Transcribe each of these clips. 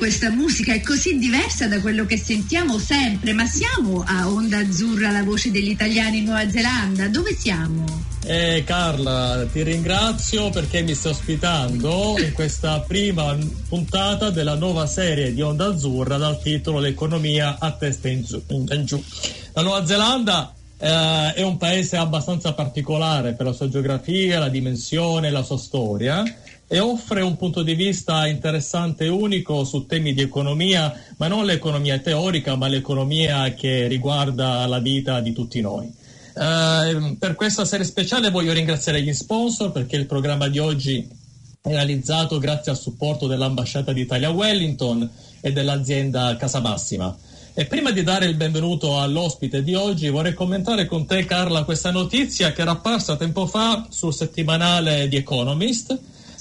Questa musica? È così diversa da quello che sentiamo sempre, ma siamo a Onda Azzurra, la voce degli italiani in Nuova Zelanda. Dove siamo? Eh, Carla, ti ringrazio perché mi stai ospitando in questa prima puntata della nuova serie di Onda Azzurra dal titolo L'economia a testa in giù. In giù. La Nuova Zelanda eh, è un paese abbastanza particolare per la sua geografia, la dimensione, la sua storia e offre un punto di vista interessante e unico su temi di economia, ma non l'economia teorica, ma l'economia che riguarda la vita di tutti noi. Uh, per questa serie speciale voglio ringraziare gli sponsor perché il programma di oggi è realizzato grazie al supporto dell'ambasciata d'Italia a Wellington e dell'azienda Casa Massima. E prima di dare il benvenuto all'ospite di oggi vorrei commentare con te Carla questa notizia che era apparsa tempo fa sul settimanale The Economist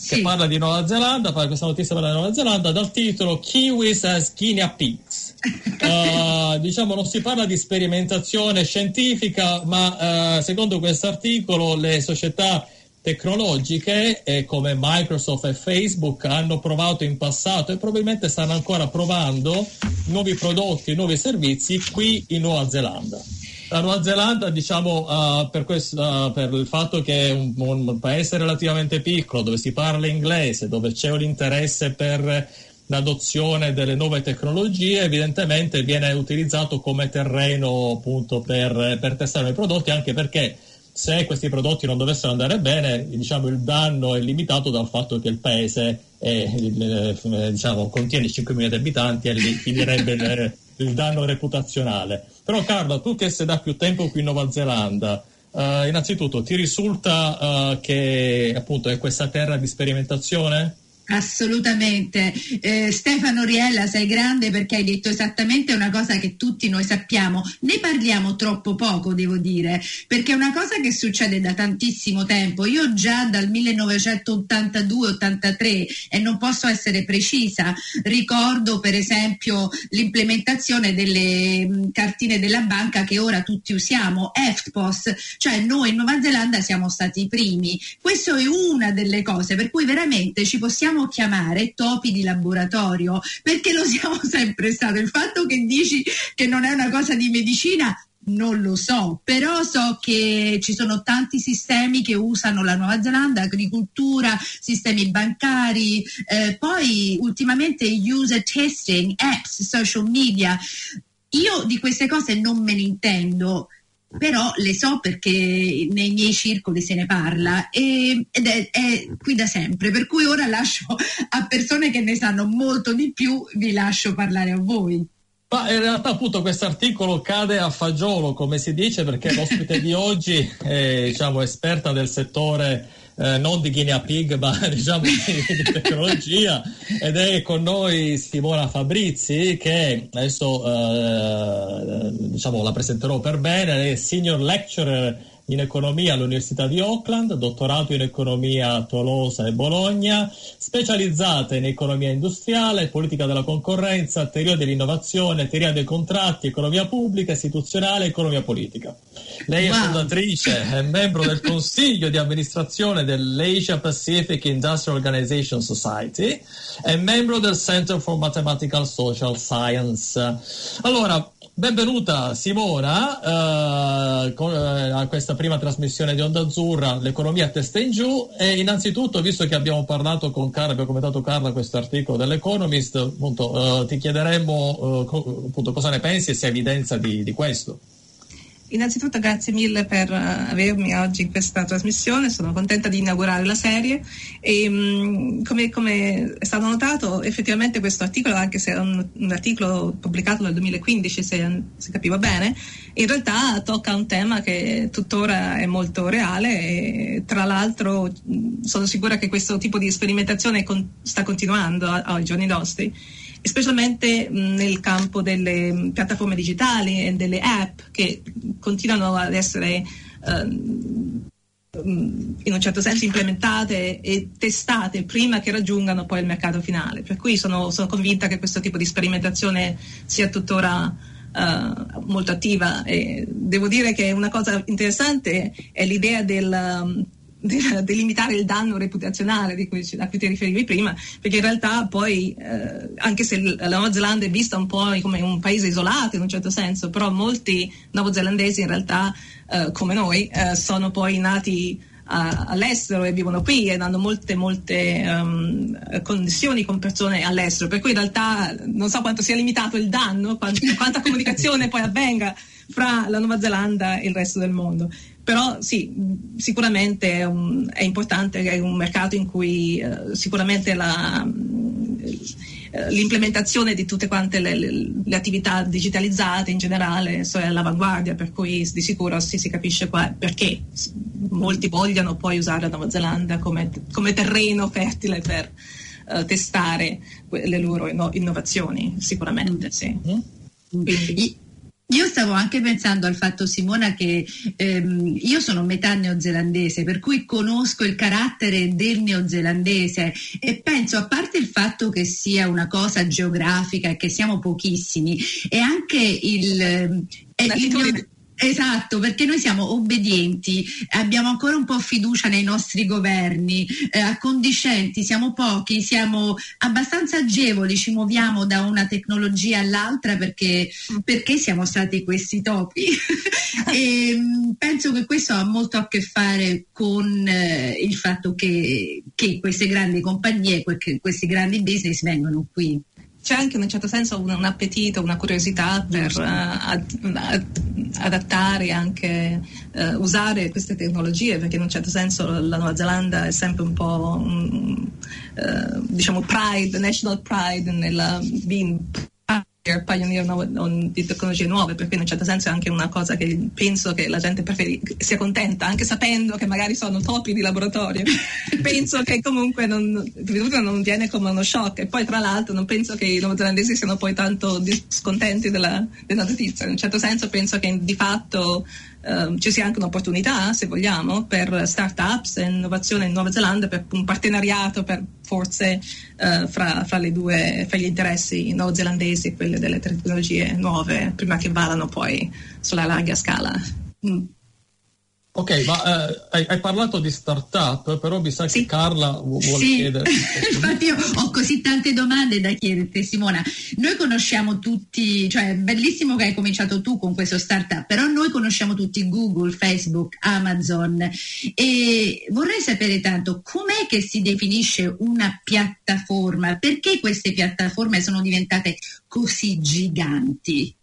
sì. che parla di Nuova Zelanda, parla questa notizia parla di Nuova Zelanda dal titolo Kiwis as guinea pigs. uh, diciamo non si parla di sperimentazione scientifica, ma uh, secondo questo articolo le società tecnologiche eh, come Microsoft e Facebook hanno provato in passato e probabilmente stanno ancora provando nuovi prodotti, nuovi servizi qui in Nuova Zelanda. La Nuova Zelanda, diciamo, uh, per, questo, uh, per, il fatto che è un, un, paese relativamente piccolo, dove si parla inglese, dove c'è un interesse per l'adozione delle nuove tecnologie, evidentemente viene utilizzato come terreno appunto per, per testare i prodotti, anche perché se questi prodotti non dovessero andare bene, diciamo, il danno è limitato dal fatto che il paese è, eh, diciamo, contiene 5 milioni di abitanti e lì finirebbe il, danno reputazionale. Però Carlo, tu che sei da più tempo qui in Nuova Zelanda, uh, innanzitutto ti risulta uh, che appunto è questa terra di sperimentazione? Assolutamente. Eh, Stefano Riella, sei grande perché hai detto esattamente una cosa che tutti noi sappiamo. Ne parliamo troppo poco, devo dire, perché è una cosa che succede da tantissimo tempo. Io già dal 1982-83, e non posso essere precisa, ricordo per esempio l'implementazione delle mh, mm, cartine della banca che ora tutti usiamo, EFTPOS, cioè noi in Nuova Zelanda siamo stati i primi. Questo è una delle cose per cui veramente ci possiamo possiamo chiamare topi di laboratorio perché lo siamo sempre stato. Il fatto che dici che non è una cosa di medicina non lo so, però so che ci sono tanti sistemi che usano la Nuova Zelanda, agricoltura, sistemi bancari, eh, poi ultimamente user testing, apps, social media. Io di queste cose non me ne intendo però le so perché nei miei circoli se ne parla e, ed è, è, qui da sempre, per cui ora lascio a persone che ne sanno molto di più, vi lascio parlare a voi. Ma in realtà appunto questo articolo cade a fagiolo, come si dice, perché l'ospite di oggi è diciamo, esperta del settore eh, non di guinea pig, ma diciamo di, tecnologia. Ed è con noi Simona Fabrizi, che adesso eh, diciamo, la presenterò per bene, è senior lecturer in economia all'Università di Auckland, dottorato in economia a Tolosa e Bologna, specializzata in economia industriale, politica della concorrenza, teoria dell'innovazione, teoria dei contratti, economia pubblica, istituzionale e economia politica. Lei è wow. fondatrice e membro del consiglio di amministrazione dell'Asia Pacific Industrial Organization Society e membro del Center for Mathematical Social Science. Allora, Benvenuta Simona con, uh, a questa prima trasmissione di Onda Azzurra, l'economia testa in giù e innanzitutto, visto che abbiamo parlato con Carla, abbiamo commentato Carla questo articolo dell'Economist, appunto, uh, ti chiederemmo appunto, cosa ne pensi e se evidenza di, di questo. Innanzitutto grazie mille per uh, avermi oggi in questa trasmissione, sono contenta di inaugurare la serie e um, come, come, è stato notato effettivamente questo articolo, anche se è un, un articolo pubblicato nel 2015 se, se, capivo bene, in realtà tocca un tema che tuttora è molto reale e tra l'altro sono sicura che questo tipo di sperimentazione con, sta continuando ai giorni nostri specialmente nel campo delle piattaforme digitali e delle app che continuano ad essere uh, in un certo senso implementate e testate prima che raggiungano poi il mercato finale. Per cui sono, sono convinta che questo tipo di sperimentazione sia tuttora uh, molto attiva. E devo dire che una cosa interessante è l'idea del, um, di limitare il danno reputazionale di cui, a cui ti riferivi prima, perché in realtà poi, eh, anche se la Nuova Zelanda è vista un po' come un paese isolato in un certo senso, però molti neozelandesi in realtà, eh, come noi, eh, sono poi nati all'estero e vivono qui e hanno molte molte um, connessioni con persone all'estero. Per cui in realtà non so quanto sia limitato il danno quanta, quanta comunicazione poi avvenga fra la Nuova Zelanda e il resto del mondo però sì, sicuramente è, un, è importante, è un mercato in cui eh, sicuramente la, eh, l'implementazione di tutte quante le, le, le, attività digitalizzate in generale è all'avanguardia, per cui di sicuro sì, si capisce qua perché molti vogliono poi usare la Nuova Zelanda come, come terreno fertile per uh, testare le loro innovazioni, sicuramente sì. Mm-hmm. Quindi, io stavo anche pensando al fatto, Simona, che ehm, io sono metà neozelandese, per cui conosco il carattere del neozelandese. E penso, a parte il fatto che sia una cosa geografica e che siamo pochissimi, è anche il... Eh, il Esatto, perché noi siamo obbedienti, abbiamo ancora un po' fiducia nei nostri governi, eh, accondiscenti, siamo pochi, siamo abbastanza agevoli, ci muoviamo da una tecnologia all'altra perché, perché siamo stati questi topi. e mm, penso che questo ha molto a che fare con eh, il fatto che, che, queste grandi compagnie, que- questi grandi business vengono qui c'è anche in un certo senso un, un appetito, una curiosità per uh, ad, ad, adattare anche uh, usare queste tecnologie, perché in un certo senso la Nuova Zelanda è sempre un po' um, uh, diciamo pride, national pride nella being pioneer di tecnologie nuove, perché in un certo senso è anche una cosa che penso che la gente preferi, sia contenta, anche sapendo che magari sono topi di laboratorio. penso che comunque non, non viene come uno shock. E poi tra l'altro non penso che i neozelandesi siano poi tanto scontenti della, della notizia. In un certo senso penso che di fatto Uh, ci sia anche un'opportunità, se vogliamo, per start-ups e innovazione in Nuova Zelanda, per un partenariato per forze uh, fra, fra, due, fra, gli interessi neozelandesi e quelli delle tecnologie nuove, prima che vadano poi sulla larga scala. Mm. Ok, ma eh, hai, hai, parlato di startup, però mi sa sì. che Carla vuole sì. chiedere. Infatti io ho così tante domande da chiederti, Simona. Noi conosciamo tutti, cioè è bellissimo che hai cominciato tu con questo startup, però noi conosciamo tutti Google, Facebook, Amazon e vorrei sapere tanto com'è che si definisce una piattaforma? Perché queste piattaforme sono diventate così giganti?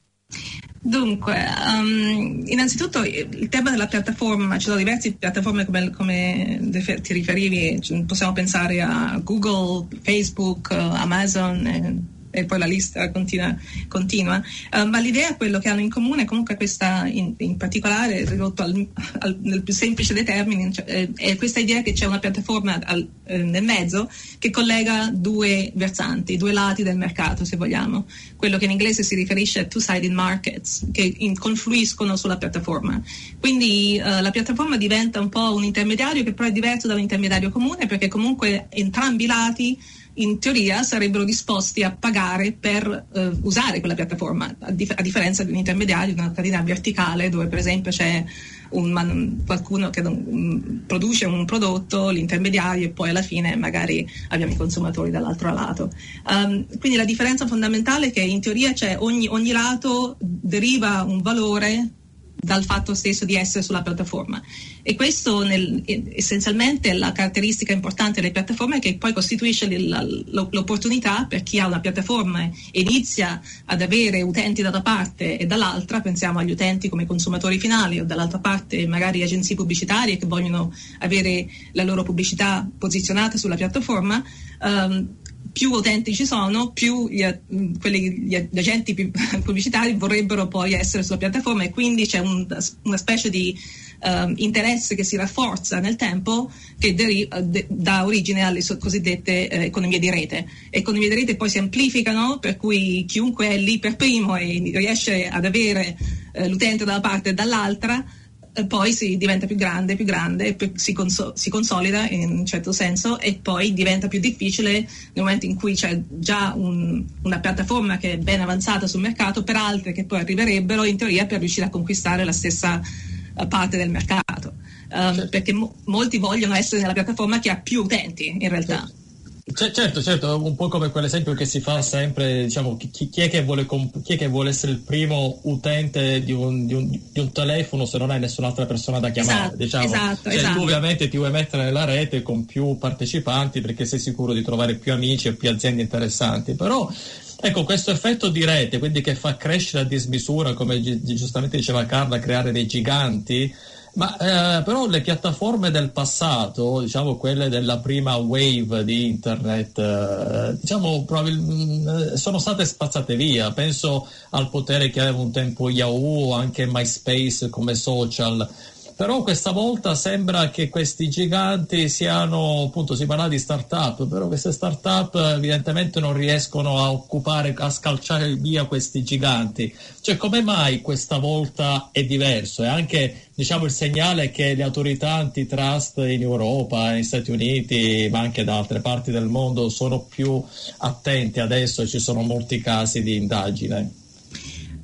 Dunque, um, innanzitutto il tema della piattaforma, ci sono diverse piattaforme come, come ti riferivi, possiamo pensare a Google, Facebook, Amazon. Eh, e poi la lista continua, continua. Uh, ma l'idea, quello che hanno in comune, comunque questa in, in particolare, ridotto al, al, nel più semplice dei termini, cioè, è, è, questa idea che c'è una piattaforma al, eh, nel mezzo che collega due versanti, due lati del mercato, se vogliamo. Quello che in inglese si riferisce a two-sided markets, che in, confluiscono sulla piattaforma. Quindi uh, la piattaforma diventa un po' un intermediario che però è diverso da un intermediario comune perché comunque entrambi i lati in teoria sarebbero disposti a pagare per eh, usare quella piattaforma, a, dif- a, differenza di un intermediario, di una catena verticale dove per esempio c'è un man- qualcuno che um, produce un prodotto, l'intermediario e poi alla fine magari abbiamo i consumatori dall'altro lato. Um, quindi la differenza fondamentale è che in teoria ogni, ogni lato deriva un valore dal fatto stesso di essere sulla piattaforma. E questo nel, essenzialmente è la caratteristica importante delle piattaforme che poi costituisce l'opportunità per chi ha una piattaforma e inizia ad avere utenti da una parte e dall'altra, pensiamo agli utenti come consumatori finali o dall'altra parte magari agenzie pubblicitarie che vogliono avere la loro pubblicità posizionata sulla piattaforma. Um, più utenti ci sono, più gli, quelli, gli, agenti pubblicitari vorrebbero poi essere sulla piattaforma e quindi c'è un, una specie di um, interesse che si rafforza nel tempo che deri- de- dà origine alle so- cosiddette eh, economie di rete. Economie di rete poi si amplificano per cui chiunque è lì per primo e riesce ad avere eh, l'utente da una parte e dall'altra poi si diventa più grande, più grande, si, conso- si, consolida in un certo senso e poi diventa più difficile nel momento in cui c'è già un, una piattaforma che è ben avanzata sul mercato per altre che poi arriverebbero in teoria per riuscire a conquistare la stessa uh, parte del mercato. um, perché mo- molti vogliono essere nella piattaforma che ha più utenti in realtà. Certo. C- certo, certo, un po' come quell'esempio che si fa sempre, diciamo, chi, chi, è, che vuole comp- chi è, che vuole essere il primo utente di un, di, un, di un, telefono se non hai nessun'altra persona da chiamare, esatto, diciamo. Esatto, cioè, esatto. Tu ovviamente ti vuoi mettere nella rete con più partecipanti perché sei sicuro di trovare più amici e più aziende interessanti, però Ecco, questo effetto di rete, quindi che fa crescere a dismisura, come gi- giustamente diceva Carla, creare dei giganti, ma eh, però le piattaforme del passato, diciamo quelle della prima wave di internet, eh, diciamo probabil- mm, sono state spazzate via. Penso al potere che aveva un tempo Yahoo, anche MySpace come social però questa volta sembra che questi giganti siano, appunto si parla di start-up, però queste start-up evidentemente non riescono a occupare, a scalciare via questi giganti. Cioè come mai questa volta è diverso? E anche diciamo, il segnale che le autorità antitrust in Europa, negli Stati Uniti, ma anche da altre parti del mondo sono più attenti adesso e ci sono molti casi di indagine.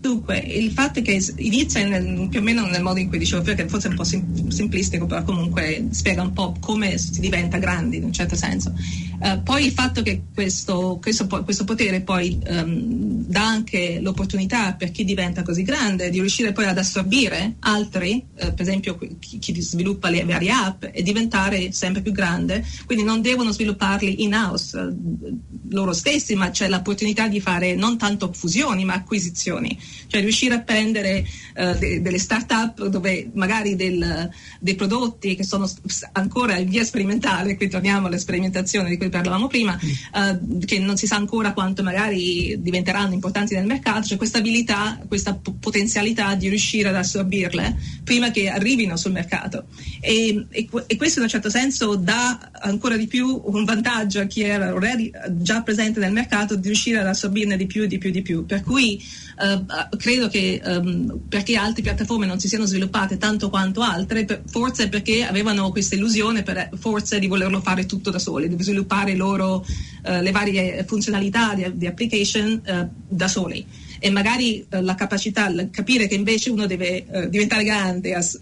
Dunque, il fatto è che inizia nel, più o meno nel modo in cui dicevo prima, che forse è un po' sim- simplistico, però comunque spiega un po' come si diventa grandi in un certo senso. Uh, poi il fatto che questo, questo, questo potere poi um, dà anche l'opportunità per chi diventa così grande di riuscire poi ad assorbire altri, uh, per esempio chi, chi, sviluppa le varie app e diventare sempre più grande, quindi non devono svilupparli in house uh, loro stessi, ma c'è l'opportunità di fare non tanto fusioni ma acquisizioni cioè riuscire a prendere uh, de- delle start-up dove magari del, dei prodotti che sono ancora in via sperimentale, qui torniamo alla sperimentazione di cui parlavamo prima, uh, che non si sa ancora quanto magari diventeranno importanti nel mercato, cioè questa abilità, questa p- potenzialità di riuscire ad assorbirle prima che arrivino sul mercato. E, e, e, questo in un certo senso dà ancora di più un vantaggio a chi era already, già presente nel mercato di riuscire ad assorbirne di più, di più, di più. Per cui uh, credo che um, perché altre piattaforme non si siano sviluppate tanto quanto altre, per, forse perché avevano questa illusione per, forse di volerlo fare tutto da soli, di sviluppare loro uh, le varie funzionalità di, di application uh, da soli. E magari la capacità, capire che invece uno deve diventare grande, ass-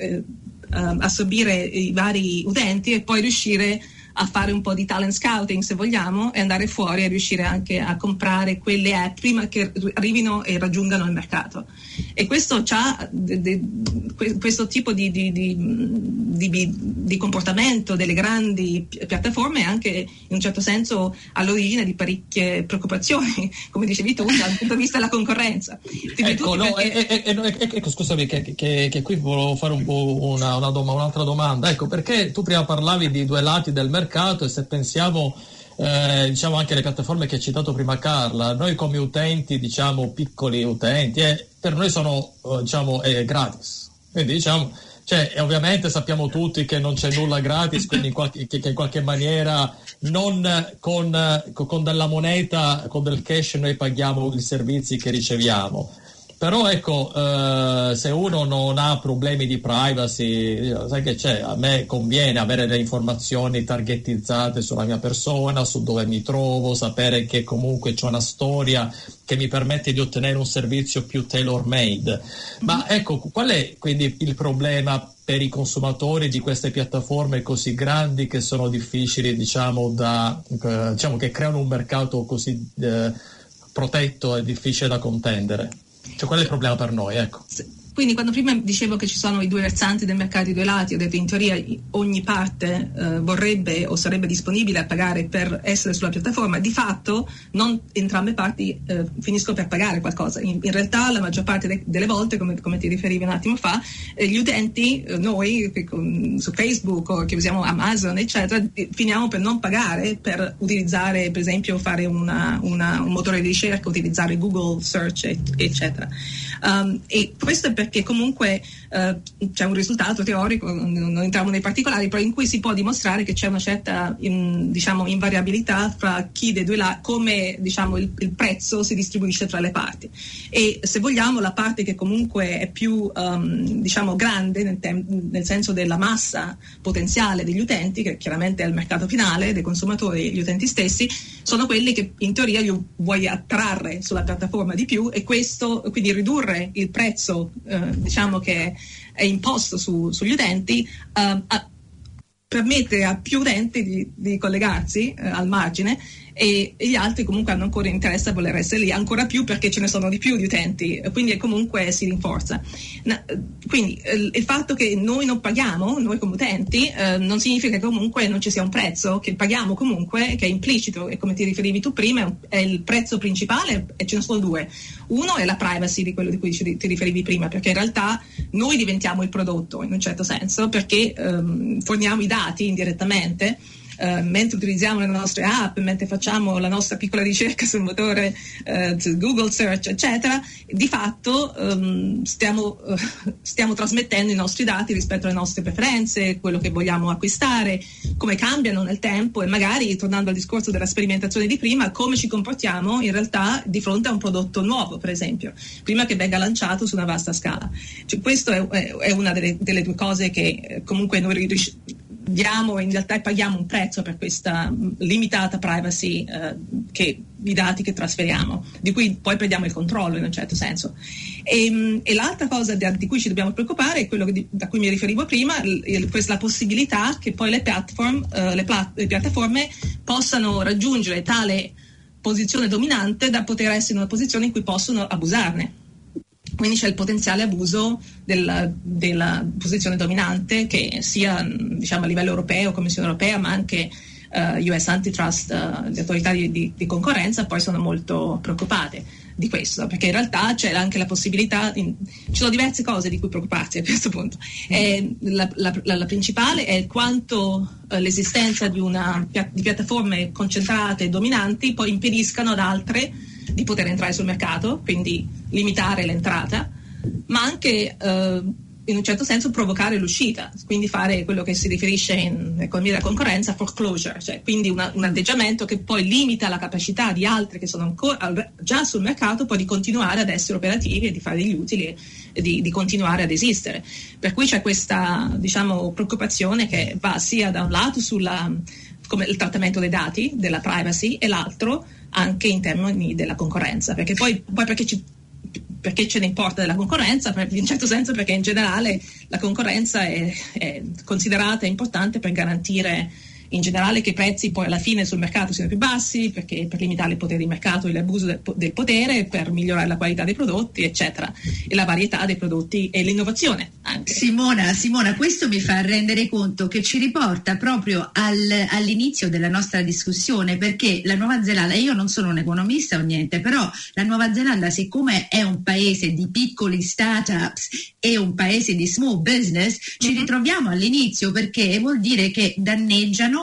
assorbire i vari utenti e poi riuscire a fare un po' di talent scouting se vogliamo e andare fuori e riuscire anche a comprare quelle app prima che arrivino e raggiungano il mercato. E questo de, de, questo tipo di, di, di, di, comportamento delle grandi piattaforme anche in un certo senso all'origine di parecchie preoccupazioni, come dicevi tu, dal punto di vista della concorrenza. Ecco, no, perché... eh, eh, ecco, scusami che, che, che, qui volevo fare un una, una doma, un'altra domanda. Ecco, perché tu prima parlavi di due lati del mercato e se pensiamo eh, diciamo anche le piattaforme che ha citato prima Carla, noi come utenti, diciamo piccoli utenti, eh, per noi sono eh, diciamo, gratis. Quindi diciamo, cioè, ovviamente sappiamo tutti che non c'è nulla gratis, quindi in qualche, che, che in qualche maniera non con, con della moneta, con del cash noi paghiamo i servizi che riceviamo. Però ecco, eh, se uno non ha problemi di privacy, sai che c'è, a me conviene avere le informazioni targetizzate sulla mia persona, su dove mi trovo, sapere che comunque c'è una storia che mi permette di ottenere un servizio più tailor made. Ma ecco, qual è quindi il problema per i consumatori di queste piattaforme così grandi che sono difficili, diciamo, da, eh, diciamo che creano un mercato così eh, protetto e difficile da contendere? Cioè, qual è il problema per noi? Ecco. Quindi quando prima dicevo che ci sono i due versanti del mercato, i due lati, ho detto in teoria ogni parte eh, vorrebbe o sarebbe disponibile a pagare per essere sulla piattaforma, di fatto non entrambe parti eh, finiscono per pagare qualcosa. In, in, realtà la maggior parte de- delle volte, come, come, ti riferivi un attimo fa, eh, gli utenti, eh, noi su Facebook o che usiamo Amazon, eccetera, finiamo per non pagare per utilizzare, per esempio, fare una, una, un motore di ricerca, utilizzare Google Search, eccetera. Um, e questo è perché comunque uh, c'è un risultato teorico, non, non, entriamo nei particolari, però in cui si può dimostrare che c'è una certa in, diciamo, invariabilità fra chi dei due lati, come diciamo, il, il, prezzo si distribuisce tra le parti. E se vogliamo la parte che comunque è più um, diciamo, grande nel, tem- nel senso della massa potenziale degli utenti, che chiaramente è il mercato finale, dei consumatori gli utenti stessi, sono quelli che in teoria io vuoi attrarre sulla piattaforma di più e questo, quindi ridurre il prezzo eh, diciamo che è imposto su, sugli utenti a, permette a più utenti di, di collegarsi uh, al margine e, gli altri comunque hanno ancora interesse a voler essere lì, ancora più perché ce ne sono di più di utenti, quindi comunque si rinforza. Quindi eh, il fatto che noi non paghiamo, noi come utenti, eh, non significa che comunque non ci sia un prezzo, che paghiamo comunque, che è implicito e come ti riferivi tu prima è il prezzo principale e ce ne sono due. Uno è la privacy di quello di cui ti riferivi prima, perché in realtà noi diventiamo il prodotto in un certo senso, perché ehm, forniamo i dati indirettamente eh, mentre utilizziamo le nostre app, mentre facciamo la nostra piccola ricerca sul motore eh, Google Search, eccetera, di fatto ehm, stiamo, eh, stiamo, trasmettendo i nostri dati rispetto alle nostre preferenze, quello che vogliamo acquistare, come cambiano nel tempo e magari, tornando al discorso della sperimentazione di prima, come ci comportiamo in realtà di fronte a un prodotto nuovo, per esempio, prima che venga lanciato su una vasta scala. Cioè, questo è, è, una delle, delle, due cose che eh, comunque noi riusciamo diamo in realtà paghiamo un prezzo per questa limitata privacy eh, che i dati che trasferiamo, di cui poi perdiamo il controllo in un certo senso. E, ehm, e l'altra cosa di, di, cui ci dobbiamo preoccupare è quello di, da cui mi riferivo prima, la possibilità che poi le, platform, eh, le, plat- le piattaforme possano raggiungere tale posizione dominante da poter essere in una posizione in cui possono abusarne quindi c'è il potenziale abuso della, della posizione dominante che sia diciamo, a livello europeo, Commissione europea, ma anche uh, US Antitrust, uh, le autorità di, di, di, concorrenza poi sono molto preoccupate di questo, perché in realtà c'è anche la possibilità, in, ci sono diverse cose di cui preoccuparsi a questo punto. Mm. La, la, la, la, principale è quanto uh, l'esistenza di, una, di piattaforme concentrate e dominanti poi impediscano ad altre di poter entrare sul mercato, quindi limitare l'entrata, ma anche eh, in un certo senso provocare l'uscita, quindi fare quello che si riferisce in economia della concorrenza foreclosure, cioè quindi una, un atteggiamento che poi limita la capacità di altri che sono ancora già sul mercato poi di continuare ad essere operativi e di fare degli utili e di, di continuare ad esistere. Per cui c'è questa diciamo, preoccupazione che va sia da un lato sulla come il trattamento dei dati, della privacy, e l'altro anche in termini della concorrenza, perché poi, poi perché, ci, perché ce ne importa della concorrenza? In un certo senso perché in generale la concorrenza è, è considerata importante per garantire in generale che i prezzi poi alla fine sul mercato siano più bassi, perché per limitare il potere di mercato e l'abuso del, del, potere, per migliorare la qualità dei prodotti, eccetera, e la varietà dei prodotti e l'innovazione anche. Simona, Simona questo mi fa rendere conto che ci riporta proprio al, all'inizio della nostra discussione, perché la Nuova Zelanda, io non sono un economista o niente, però la Nuova Zelanda, siccome è un paese di piccoli start-ups e un paese di small business, ci uh-huh. ritroviamo all'inizio perché vuol dire che danneggiano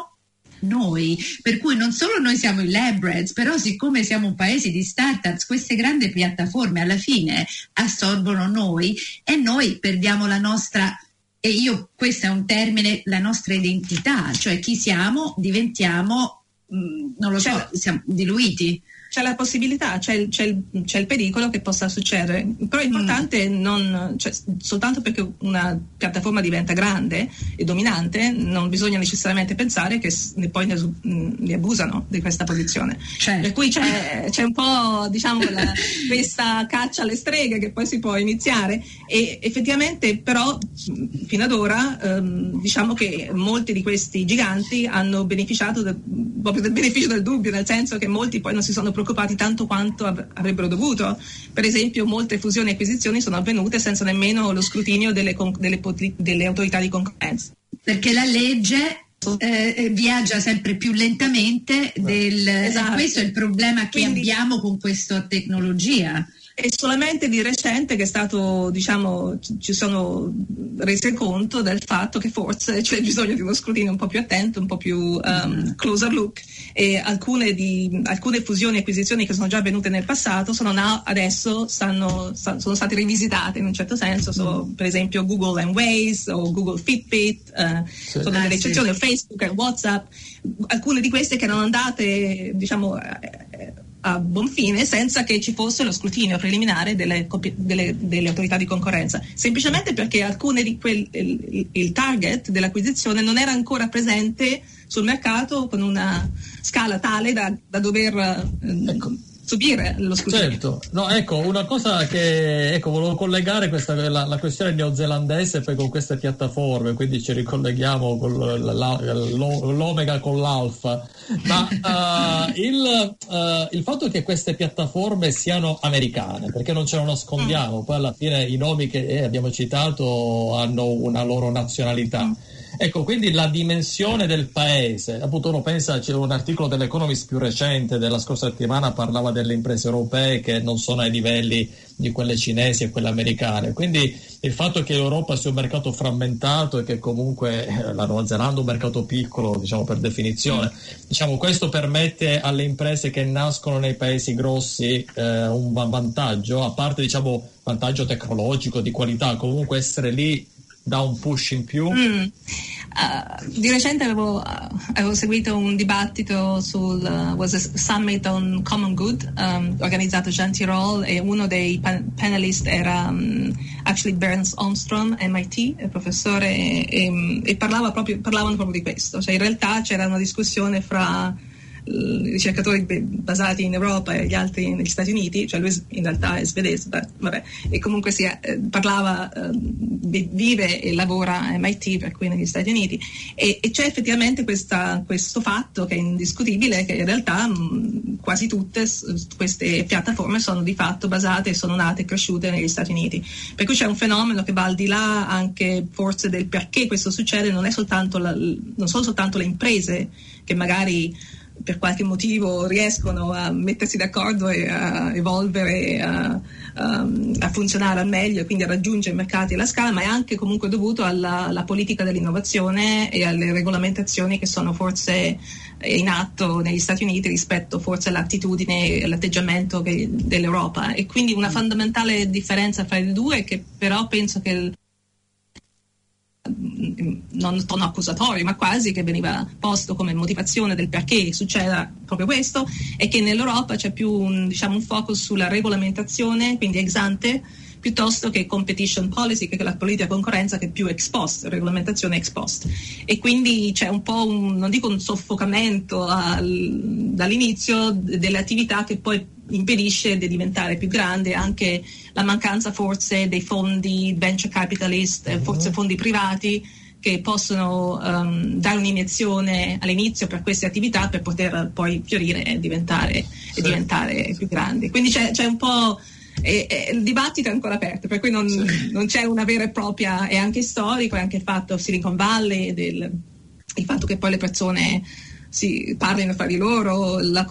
noi, per cui non solo noi siamo i labreds, però siccome siamo un paese di startups, queste grandi piattaforme alla fine assorbono noi e noi perdiamo la nostra e io questo è un termine, la nostra identità, cioè chi siamo diventiamo, mh, mm, non lo so, cioè, siamo diluiti c'è la possibilità, c'è il, c'è, il, c'è il, pericolo che possa succedere, però è importante mm. non, cioè, soltanto perché una piattaforma diventa grande e dominante, non bisogna necessariamente pensare che poi ne, mm, ne abusano di questa posizione. Certo. Per cui c'è, c'è un po' diciamo, la, questa caccia alle streghe che poi si può iniziare e effettivamente però fino ad ora ehm, diciamo che molti di questi giganti hanno beneficiato del, proprio del beneficio del dubbio, nel senso che molti poi non si sono preoccupati tanto quanto avrebbero dovuto. Per esempio molte fusioni e acquisizioni sono avvenute senza nemmeno lo scrutinio delle, delle, delle autorità di concorrenza. Perché la legge eh, eh, viaggia sempre più lentamente del, esatto. questo è il problema che Quindi, abbiamo con questa tecnologia è solamente di recente che è stato, diciamo, ci sono rese conto del fatto che forse c'è bisogno di uno scrutinio un po' più attento, un po' più um, closer look e alcune, di, alcune, fusioni e acquisizioni che sono già avvenute nel passato sono now, adesso stanno, sono state rivisitate in un certo senso, so, mm. per esempio Google and Waze o Google Fitbit, uh, sì. sono delle ah, eccezioni, sì. Facebook e WhatsApp, alcune di queste che erano andate, diciamo, eh, a buon fine senza che ci fosse lo scrutinio preliminare delle, delle, delle autorità di concorrenza, semplicemente perché alcune di quel, il, il, target dell'acquisizione non era ancora presente sul mercato con una scala tale da, da dover... Eh, ecco. subire lo scrutinio. Certo, no, ecco, una cosa che ecco, volevo collegare questa, la, la questione neozelandese poi con queste piattaforme, quindi ci ricolleghiamo con l'omega con l'alfa, ma uh, il, uh, il, fatto che queste piattaforme siano americane, perché non ce lo nascondiamo, mm. poi alla fine i nomi che eh, abbiamo citato hanno una loro nazionalità. Ecco, quindi la dimensione del paese, appunto uno pensa, c'è un articolo dell'Economist più recente della scorsa settimana, parlava delle imprese europee che non sono ai livelli di quelle cinesi e quelle americane, quindi il fatto che l'Europa sia un mercato frammentato e che comunque eh, la Nuova Zelanda è un mercato piccolo, diciamo per definizione, diciamo, questo permette alle imprese che nascono nei paesi grossi eh, un vantaggio, a parte diciamo vantaggio tecnologico, di qualità, comunque essere lì dà un push in più? Mm. Uh, di recente avevo, uh, avevo, seguito un dibattito sul uh, Summit on Common Good um, organizzato Jean Tirole e uno dei pan- panelist era um, actually Burns Armstrong, MIT, professore, e, e, e proprio, parlavano proprio di questo. Cioè in realtà c'era una discussione fra ricercatori basati in Europa e gli altri negli Stati Uniti, cioè lui in realtà è svedese, vabbè, e comunque si eh, parlava, eh, vive e lavora a MIT, per cui negli Stati Uniti, e, e c'è effettivamente questa, questo fatto che è indiscutibile, che in realtà quasi tutte queste piattaforme sono di fatto basate sono nate e cresciute negli Stati Uniti. Per cui c'è un fenomeno che va al di là anche forse del perché questo succede, non, è soltanto la, non sono soltanto le imprese che magari per qualche motivo riescono a mettersi d'accordo e a evolvere, a, a, a funzionare al meglio e quindi a raggiungere i mercati e la scala, ma è anche comunque dovuto alla, alla politica dell'innovazione e alle regolamentazioni che sono forse in atto negli Stati Uniti rispetto forse all'attitudine e all'atteggiamento che, dell'Europa. E quindi una fondamentale differenza fra i due è che però penso che non tono accusatorio, ma quasi che veniva posto come motivazione del perché succeda proprio questo, è che nell'Europa c'è più un, diciamo, un focus sulla regolamentazione, quindi ex ante, piuttosto che competition policy, che è la politica concorrenza che è più ex post, regolamentazione ex post. E quindi c'è un po' un, non dico un soffocamento al, dall'inizio delle attività che poi impedisce di diventare più grande anche la mancanza forse dei fondi venture capitalist, uh-huh. forse fondi privati che possono um, dare un'iniezione all'inizio per queste attività per poter poi fiorire e diventare, sì. e diventare più grandi. Quindi c'è, c'è un po' E, e, il dibattito è ancora aperto, per cui non, sì. non, c'è una vera e propria, è anche storico, è anche il fatto Silicon Valley, del, il fatto che poi le persone si parlino fra di loro, la,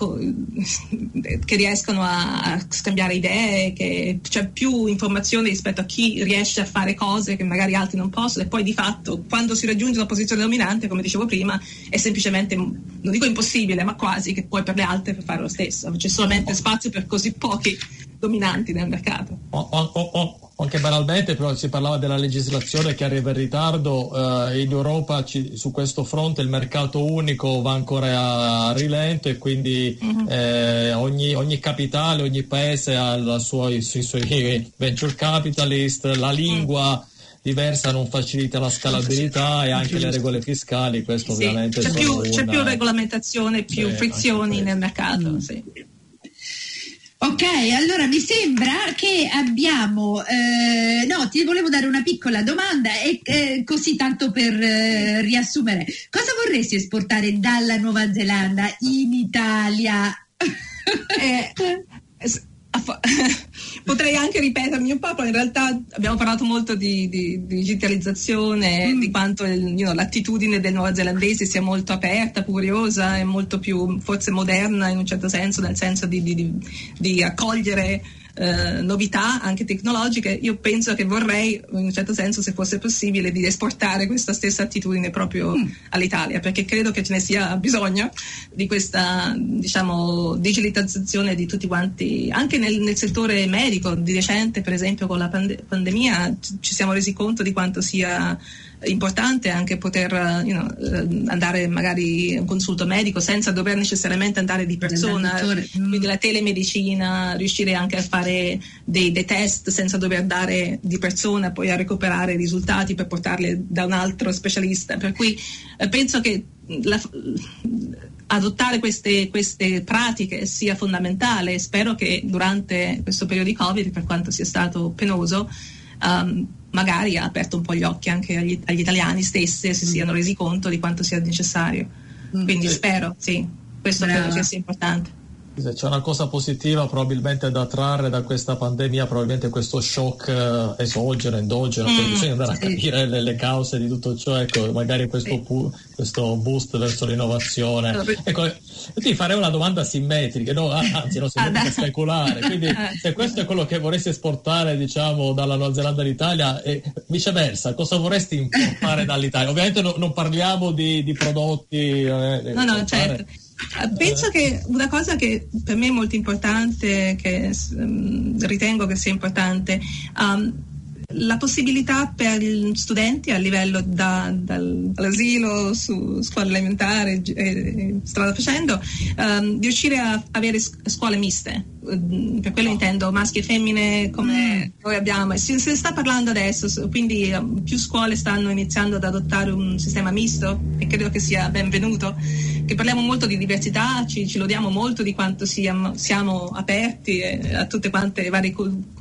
che riescono a, a, scambiare idee, che c'è più informazione rispetto a chi riesce a fare cose che magari altri non possono e poi di fatto quando si raggiunge una posizione dominante, come dicevo prima, è semplicemente, non dico impossibile, ma quasi che poi per le altre per fare lo stesso, c'è solamente spazio per così pochi dominanti nel mercato. O, o, o, anche banalmente, però si parlava della legislazione che arriva in ritardo, eh, in Europa ci, su questo fronte il mercato unico va ancora a rilento e quindi uh-huh. eh, ogni, ogni, capitale, ogni paese ha suoi, i suoi venture capitalist, la lingua. Uh-huh diversa non facilita la scalabilità e anche le regole fiscali, questo sì, ovviamente c'è più, una... c'è più regolamentazione, più sì, frizioni nel mercato. Mm. Sì. Ok, allora mi sembra che abbiamo, eh, no, ti volevo dare una piccola domanda e eh, così tanto per eh, riassumere, cosa vorresti esportare dalla Nuova Zelanda in Italia? Potrei anche ripetermi un po', però in realtà abbiamo parlato molto di, di, di digitalizzazione, mm. di quanto il, you know, l'attitudine del neozelandese sia molto aperta, curiosa e molto più forse moderna in un certo senso, nel senso di, di accogliere eh, novità anche tecnologiche, io penso che vorrei, in un certo senso, se fosse possibile, di esportare questa stessa attitudine proprio mm. all'Italia, perché credo che ce ne sia bisogno di questa, diciamo, digitalizzazione di tutti quanti, anche nel, nel settore medico, di recente, per esempio, con la pande- pandemia, ci siamo resi conto di quanto sia importante anche poter you know, eh, andare magari a un consulto medico senza dover necessariamente andare di persona, quindi la telemedicina, riuscire anche a fare dei, dei, test senza dover andare di persona poi a recuperare i risultati per portarli da un altro specialista. Per cui eh, penso che la, adottare queste, queste pratiche sia fondamentale. Spero che durante questo periodo di Covid, per quanto sia stato penoso, um, magari ha aperto un po' gli occhi anche agli, agli italiani stessi e si mm. siano resi conto di quanto sia necessario. Mm. Quindi spero, sì, questo Brava. credo sia importante. Se c'è una cosa positiva probabilmente da trarre da questa pandemia, probabilmente questo shock eh, esogeno, endogeno, mm, bisogna andare sì. a capire le, le, cause di tutto ciò, ecco, magari questo, sì. pu- questo boost verso l'innovazione. Ecco, ti farei una domanda simmetrica, no, anzi non significa ah, speculare, quindi ah, se questo è quello che vorresti esportare diciamo dalla Nuova Zelanda all'Italia e viceversa, cosa vorresti importare dall'Italia? Ovviamente no, non parliamo di, di prodotti... Eh, no, no, certo. Penso che una cosa che per me è molto importante, che um, ritengo che sia importante, um, la possibilità per gli studenti a livello da, dal, dall'asilo su scuola elementare e strada facendo um, di riuscire a avere scuole miste mm, per quello intendo maschi e femmine come mm. noi abbiamo se, se ne sta parlando adesso quindi um, più scuole stanno iniziando ad adottare un sistema misto e credo che sia benvenuto che parliamo molto di diversità ci, ci lodiamo molto di quanto siamo, siamo aperti eh, a tutte quante varie culture,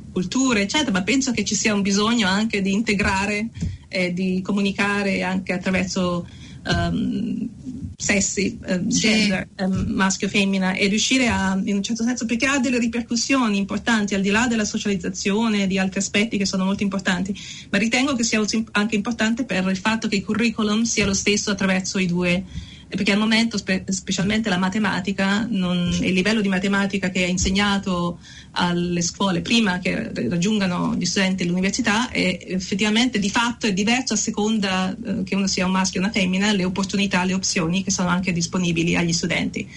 eccetera, ma penso che ci sia un bisogno anche di integrare e di comunicare anche attraverso um, sessi, um, gender, um, maschio, femmina e riuscire a, in un certo senso, perché ha delle ripercussioni importanti al di là della socializzazione e di altri aspetti che sono molto importanti, ma ritengo che sia anche importante per il fatto che il curriculum sia lo stesso attraverso i due perché al momento spe- specialmente la matematica, non, il livello di matematica che è insegnato alle scuole prima che raggiungano gli studenti l'università è effettivamente di fatto è diverso a seconda eh, che uno sia un maschio o una femmina, le opportunità, le opzioni che sono anche disponibili agli studenti.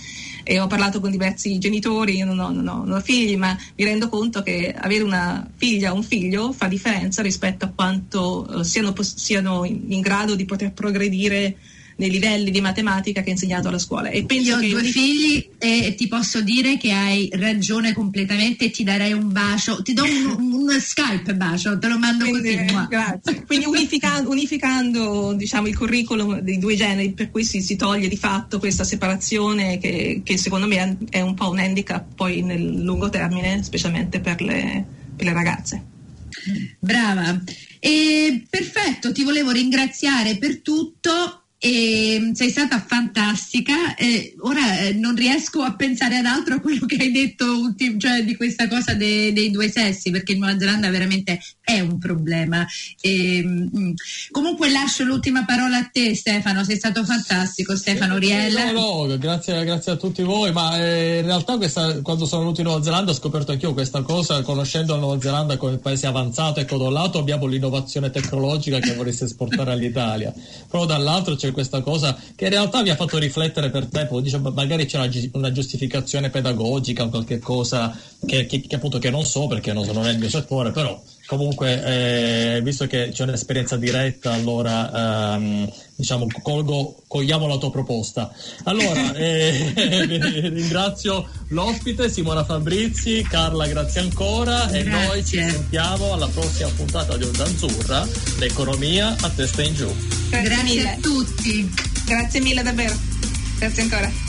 E ho parlato con diversi genitori, io non ho, non ho, non ho figli, ma mi rendo conto che avere una figlia o un figlio fa differenza rispetto a quanto eh, siano, siano in, in grado di poter progredire nei livelli di matematica che ha insegnato alla scuola. E penso Io ho due figli e ti posso dire che hai ragione completamente e ti darei un bacio, ti do un, un Skype bacio, te lo mando Quindi, così. Eh, grazie. Quindi unificando, unificando diciamo, il curriculum dei due generi, per cui si, si toglie di fatto questa separazione che, che, secondo me è un po' un handicap poi nel lungo termine, specialmente per le, per le ragazze. Brava. E perfetto, ti volevo ringraziare per tutto e sei stata fantastica. Eh, ora eh, non riesco a pensare ad altro a quello che hai detto ultim- cioè di questa cosa de- dei due sessi, perché in Nuova Zelanda veramente è un problema. E, mh, mm, comunque lascio l'ultima parola a te, Stefano. Sei stato fantastico, Stefano Riella. No, no, grazie, grazie, a tutti voi. Ma eh, in realtà questa, quando sono venuto in Nuova Zelanda ho scoperto anch'io questa cosa, conoscendo la Nuova Zelanda come paese avanzato. Ecco, da un lato abbiamo l'innovazione tecnologica che vorreste esportare all'Italia, però dall'altro c'è questa cosa che in realtà mi ha fatto riflettere per tempo, dice, magari c'è una, una, giustificazione pedagogica o qualche cosa che, che, che, appunto che non so perché non, non è il mio settore, però comunque eh, visto che c'è un'esperienza diretta allora ehm, diciamo colgo, cogliamo la tua proposta allora eh, ringrazio l'ospite Simona Fabrizi Carla grazie ancora grazie. e noi ci sentiamo alla prossima puntata di Onda Azzurra l'economia a testa in giù Grazie a tutti. Grazie mille davvero. Grazie ancora.